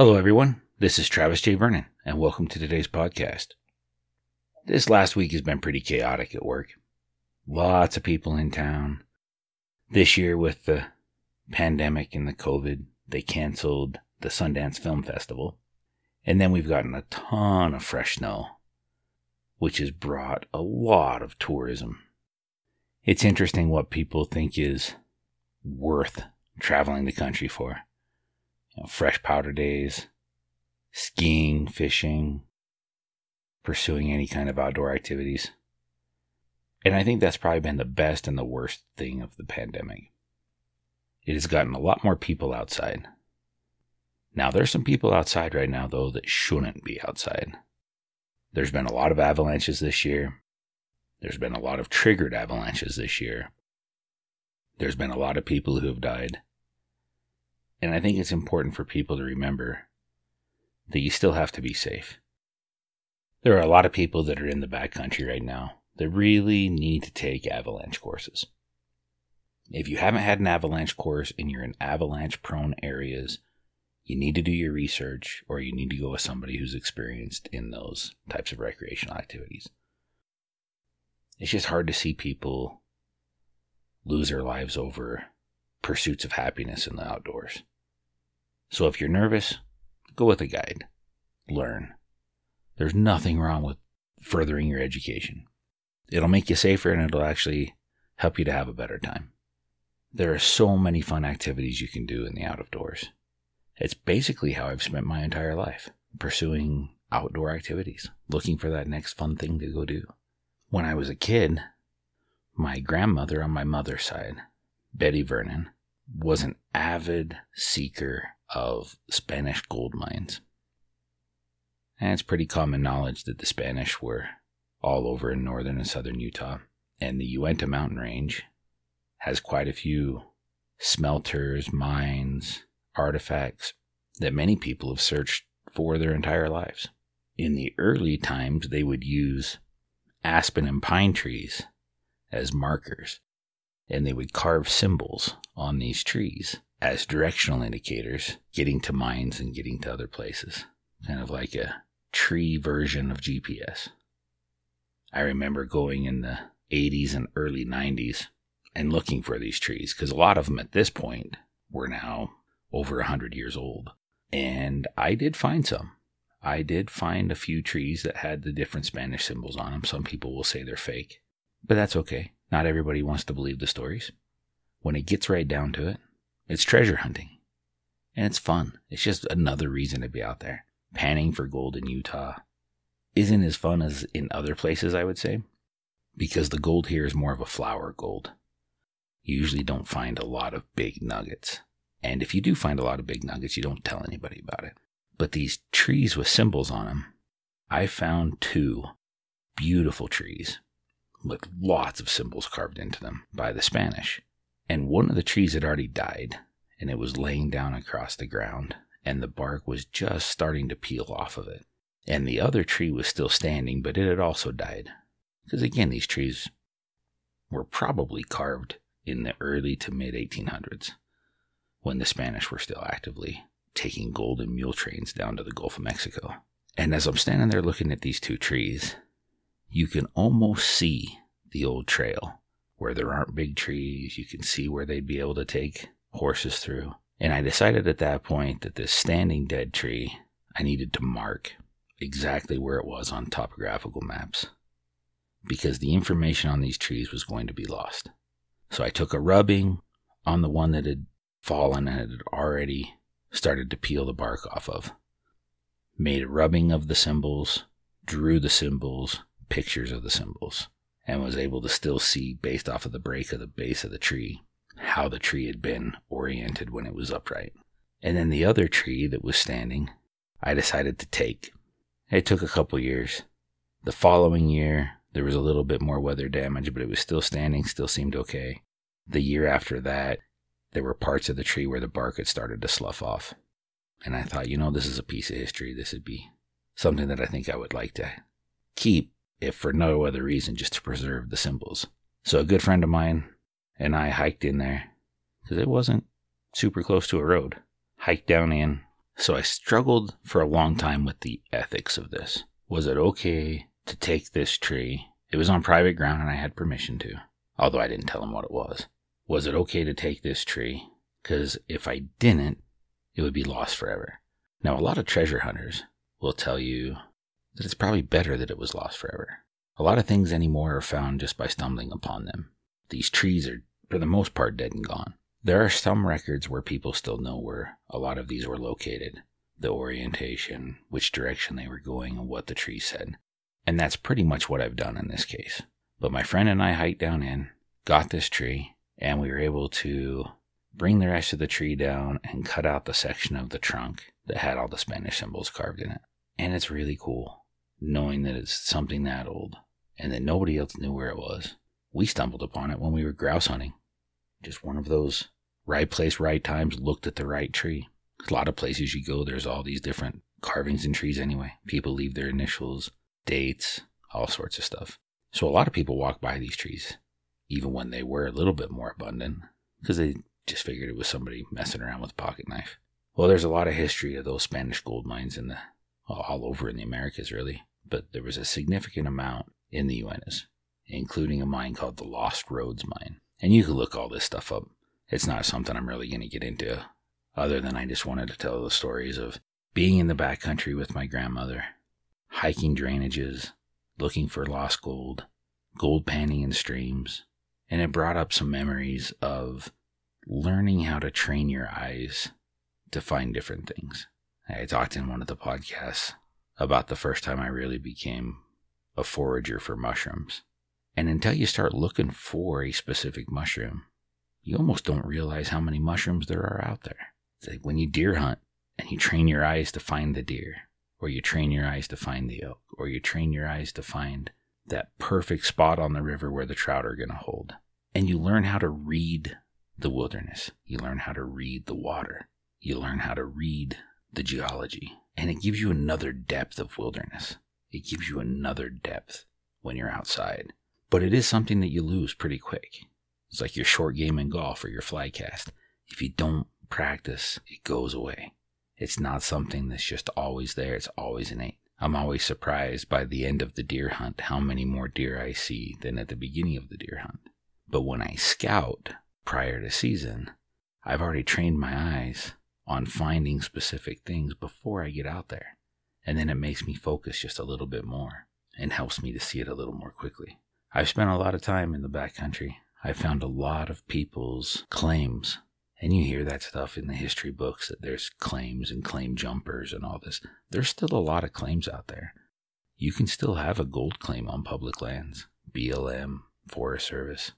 Hello, everyone. This is Travis J. Vernon, and welcome to today's podcast. This last week has been pretty chaotic at work. Lots of people in town. This year, with the pandemic and the COVID, they canceled the Sundance Film Festival. And then we've gotten a ton of fresh snow, which has brought a lot of tourism. It's interesting what people think is worth traveling the country for you know, fresh powder days, skiing, fishing, pursuing any kind of outdoor activities. And I think that's probably been the best and the worst thing of the pandemic. It has gotten a lot more people outside. Now, there's some people outside right now, though, that shouldn't be outside. There's been a lot of avalanches this year. There's been a lot of triggered avalanches this year. There's been a lot of people who have died. And I think it's important for people to remember that you still have to be safe. There are a lot of people that are in the backcountry right now that really need to take avalanche courses. If you haven't had an avalanche course and you're in avalanche prone areas, you need to do your research or you need to go with somebody who's experienced in those types of recreational activities. It's just hard to see people lose their lives over pursuits of happiness in the outdoors. So if you're nervous, go with a guide. Learn. There's nothing wrong with furthering your education. It'll make you safer and it'll actually help you to have a better time. There are so many fun activities you can do in the out of doors. It's basically how I've spent my entire life, pursuing outdoor activities, looking for that next fun thing to go do. When I was a kid, my grandmother on my mother's side, Betty Vernon, was an avid seeker of Spanish gold mines. And it's pretty common knowledge that the Spanish were all over in northern and southern Utah, and the Uinta mountain range has quite a few smelters, mines, artifacts that many people have searched for their entire lives. In the early times, they would use aspen and pine trees as markers, and they would carve symbols on these trees as directional indicators, getting to mines and getting to other places. Kind of like a tree version of GPS. I remember going in the 80s and early 90s and looking for these trees because a lot of them at this point were now over 100 years old. And I did find some. I did find a few trees that had the different Spanish symbols on them. Some people will say they're fake, but that's okay. Not everybody wants to believe the stories. When it gets right down to it, it's treasure hunting. And it's fun. It's just another reason to be out there. Panning for gold in Utah isn't as fun as in other places, I would say, because the gold here is more of a flour gold. You usually don't find a lot of big nuggets. And if you do find a lot of big nuggets, you don't tell anybody about it. But these trees with symbols on them, I found two beautiful trees with lots of symbols carved into them by the Spanish and one of the trees had already died and it was laying down across the ground and the bark was just starting to peel off of it. And the other tree was still standing, but it had also died. Because again, these trees were probably carved in the early to mid 1800s when the Spanish were still actively taking gold in mule trains down to the Gulf of Mexico. And as I'm standing there looking at these two trees, you can almost see the old trail where there aren't big trees. You can see where they'd be able to take horses through. And I decided at that point that this standing dead tree, I needed to mark exactly where it was on topographical maps because the information on these trees was going to be lost. So I took a rubbing on the one that had fallen and had already started to peel the bark off of, made a rubbing of the symbols, drew the symbols, pictures of the symbols and was able to still see, based off of the break of the base of the tree, how the tree had been oriented when it was upright. And then the other tree that was standing, I decided to take. It took a couple years. The following year, there was a little bit more weather damage, but it was still standing, still seemed okay. The year after that, there were parts of the tree where the bark had started to slough off. And I thought, you know, this is a piece of history. This would be something that I think I would like to keep if for no other reason, just to preserve the symbols. So a good friend of mine and I hiked in there because it wasn't super close to a road. Hiked down in, So I struggled for a long time with the ethics of this. Was it okay to take this tree? It was on private ground and I had permission to, although I didn't tell him what it was. Was it okay to take this tree? Because if I didn't, it would be lost forever. Now, a lot of treasure hunters will tell you that it's probably better that it was lost forever. A lot of things anymore are found just by stumbling upon them. These trees are, for the most part, dead and gone. There are some records where people still know where a lot of these were located, the orientation, which direction they were going, and what the tree said. And that's pretty much what I've done in this case. But my friend and I hiked down in, got this tree, and we were able to bring the rest of the tree down and cut out the section of the trunk that had all the Spanish symbols carved in it. And it's really cool knowing that it's something that old and that nobody else knew where it was. We stumbled upon it when we were grouse hunting just one of those right place, right times, looked at the right tree. A lot of places you go, there's all these different carvings in trees anyway. People leave their initials, dates, all sorts of stuff. So a lot of people walk by these trees, even when they were a little bit more abundant, because they just figured it was somebody messing around with a pocket knife. Well, there's a lot of history of those Spanish gold mines in the all over in the Americas, really. But there was a significant amount in the Uintas, including a mine called the Lost Rhoades Mine. And you can look all this stuff up. It's not something I'm really going to get into, other than I just wanted to tell the stories of being in the backcountry with my grandmother, hiking drainages, looking for lost gold, gold panning in streams, and it brought up some memories of learning how to train your eyes to find different things. I talked in one of the podcasts about the first time I really became a forager for mushrooms. And until you start looking for a specific mushroom, you almost don't realize how many mushrooms there are out there. It's like when you deer hunt and you train your eyes to find the deer, or you train your eyes to find the elk, or you train your eyes to find that perfect spot on the river where the trout are going to hold. And you learn how to read the wilderness. You learn how to read the water. You learn how to read the geology. And it gives you another depth of wilderness. It gives you another depth when you're outside but it is something that you lose pretty quick. It's like your short game in golf or your fly cast. If you don't practice, it goes away. It's not something that's just always there, it's always innate. I'm always surprised by the end of the deer hunt how many more deer I see than at the beginning of the deer hunt. But when I scout prior to season, I've already trained my eyes on finding specific things before I get out there. And then it makes me focus just a little bit more and helps me to see it a little more quickly. I've spent a lot of time in the backcountry. I found a lot of people's claims. And you hear that stuff in the history books that there's claims and claim jumpers and all this. There's still a lot of claims out there. You can still have a gold claim on public lands, BLM, Forest Service.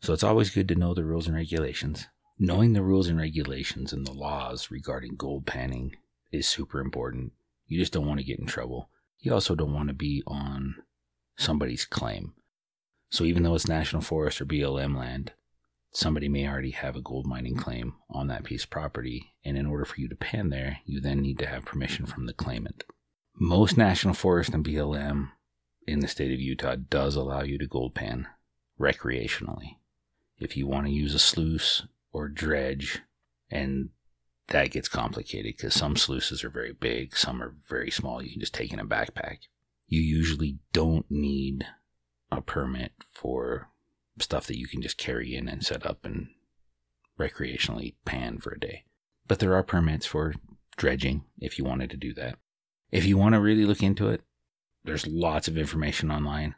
So it's always good to know the rules and regulations. Knowing the rules and regulations and the laws regarding gold panning is super important. You just don't want to get in trouble. You also don't want to be on somebody's claim. So even though it's national forest or BLM land, somebody may already have a gold mining claim on that piece of property. And in order for you to pan there, you then need to have permission from the claimant. Most national forest and BLM in the state of Utah does allow you to gold pan recreationally. If you want to use a sluice or dredge, and that gets complicated because some sluices are very big, some are very small. You can just take in a backpack. You usually don't need a permit for stuff that you can just carry in and set up and recreationally pan for a day. But there are permits for dredging if you wanted to do that. If you want to really look into it, there's lots of information online.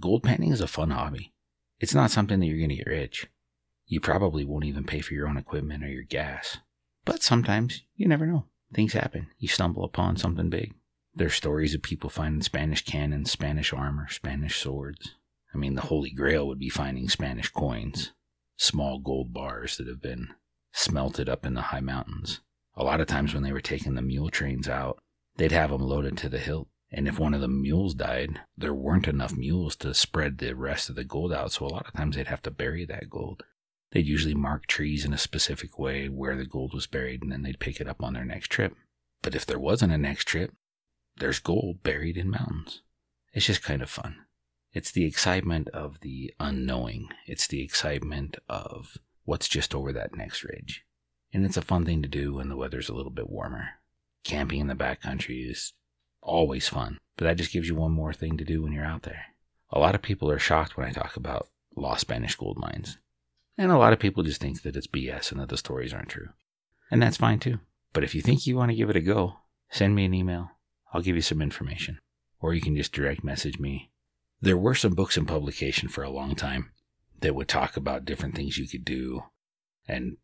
Gold panning is a fun hobby. It's not something that you're going to get rich. You probably won't even pay for your own equipment or your gas. But sometimes, you never know. Things happen. You stumble upon something big. There's stories of people finding Spanish cannons, Spanish armor, Spanish swords. I mean, the Holy Grail would be finding Spanish coins, small gold bars that have been smelted up in the high mountains. A lot of times when they were taking the mule trains out, they'd have them loaded to the hilt. And if one of the mules died, there weren't enough mules to spread the rest of the gold out. So a lot of times they'd have to bury that gold. They'd usually mark trees in a specific way where the gold was buried, and then they'd pick it up on their next trip. But if there wasn't a next trip, there's gold buried in mountains. It's just kind of fun. It's the excitement of the unknowing. It's the excitement of what's just over that next ridge. And it's a fun thing to do when the weather's a little bit warmer. camping in the backcountry is always fun, but that just gives you one more thing to do when you're out there. A lot of people are shocked when I talk about lost Spanish gold mines. And a lot of people just think that it's BS and that the stories aren't true. And that's fine too. But if you think you want to give it a go, send me an email. I'll give you some information. Or you can just direct message me. There were some books in publication for a long time that would talk about different things you could do and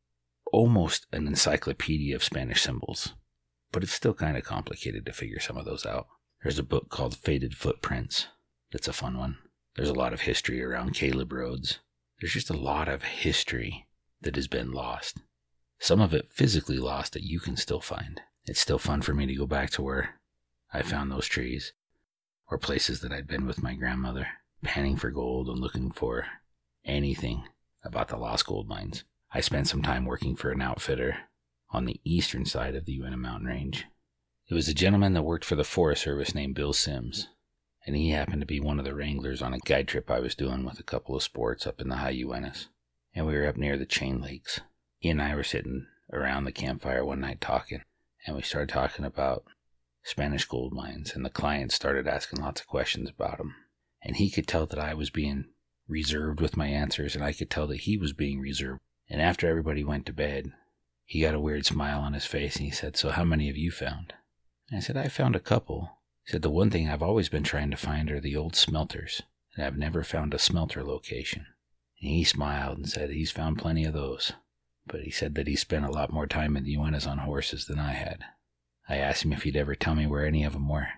almost an encyclopedia of Spanish symbols. But it's still kind of complicated to figure some of those out. There's a book called Faded Footprints. That's a fun one. There's a lot of history around Caleb Rhoades. There's just a lot of history that has been lost. Some of it physically lost that you can still find. It's still fun for me to go back to where I found those trees or places that I'd been with my grandmother, panning for gold and looking for anything about the lost gold mines. I spent some time working for an outfitter on the eastern side of the Uinta mountain range. It was a gentleman that worked for the Forest Service named Bill Sims, and he happened to be one of the wranglers on a guide trip I was doing with a couple of sports up in the high Uintas. And we were up near the Chain Lakes. He and I were sitting around the campfire one night talking, and we started talking about Spanish gold mines, and the client started asking lots of questions about them. And he could tell that I was being reserved with my answers, and I could tell that he was being reserved. And after everybody went to bed, he got a weird smile on his face and he said, So, how many have you found? And I said, I found a couple. Said, The one thing I've always been trying to find are the old smelters, and I've never found a smelter location. And he smiled and said, He's found plenty of those. But he said that he spent a lot more time in the Uintas on horses than I had. I asked him if he'd ever tell me where any of them were.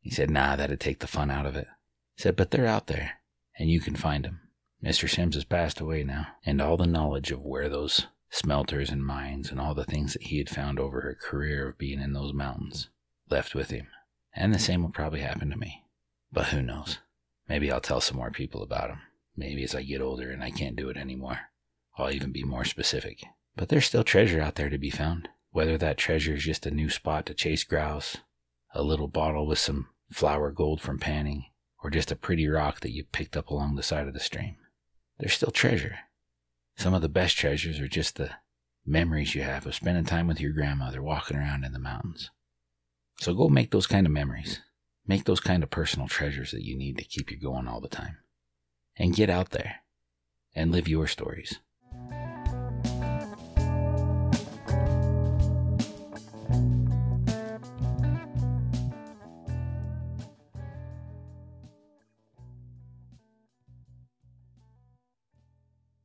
He said, nah, that'd take the fun out of it. He said, but they're out there, and you can find them. Mr. Sims has passed away now, and all the knowledge of where those smelters and mines and all the things that he had found over a career of being in those mountains left with him. And the same will probably happen to me. But who knows? Maybe I'll tell some more people about them. Maybe as I get older and I can't do it anymore, I'll even be more specific. But there's still treasure out there to be found. Whether that treasure is just a new spot to chase grouse, a little bottle with some flour gold from panning, or just a pretty rock that you picked up along the side of the stream. There's still treasure. Some of the best treasures are just the memories you have of spending time with your grandmother walking around in the mountains. So go make those kind of memories. Make those kind of personal treasures that you need to keep you going all the time. And get out there and live your stories.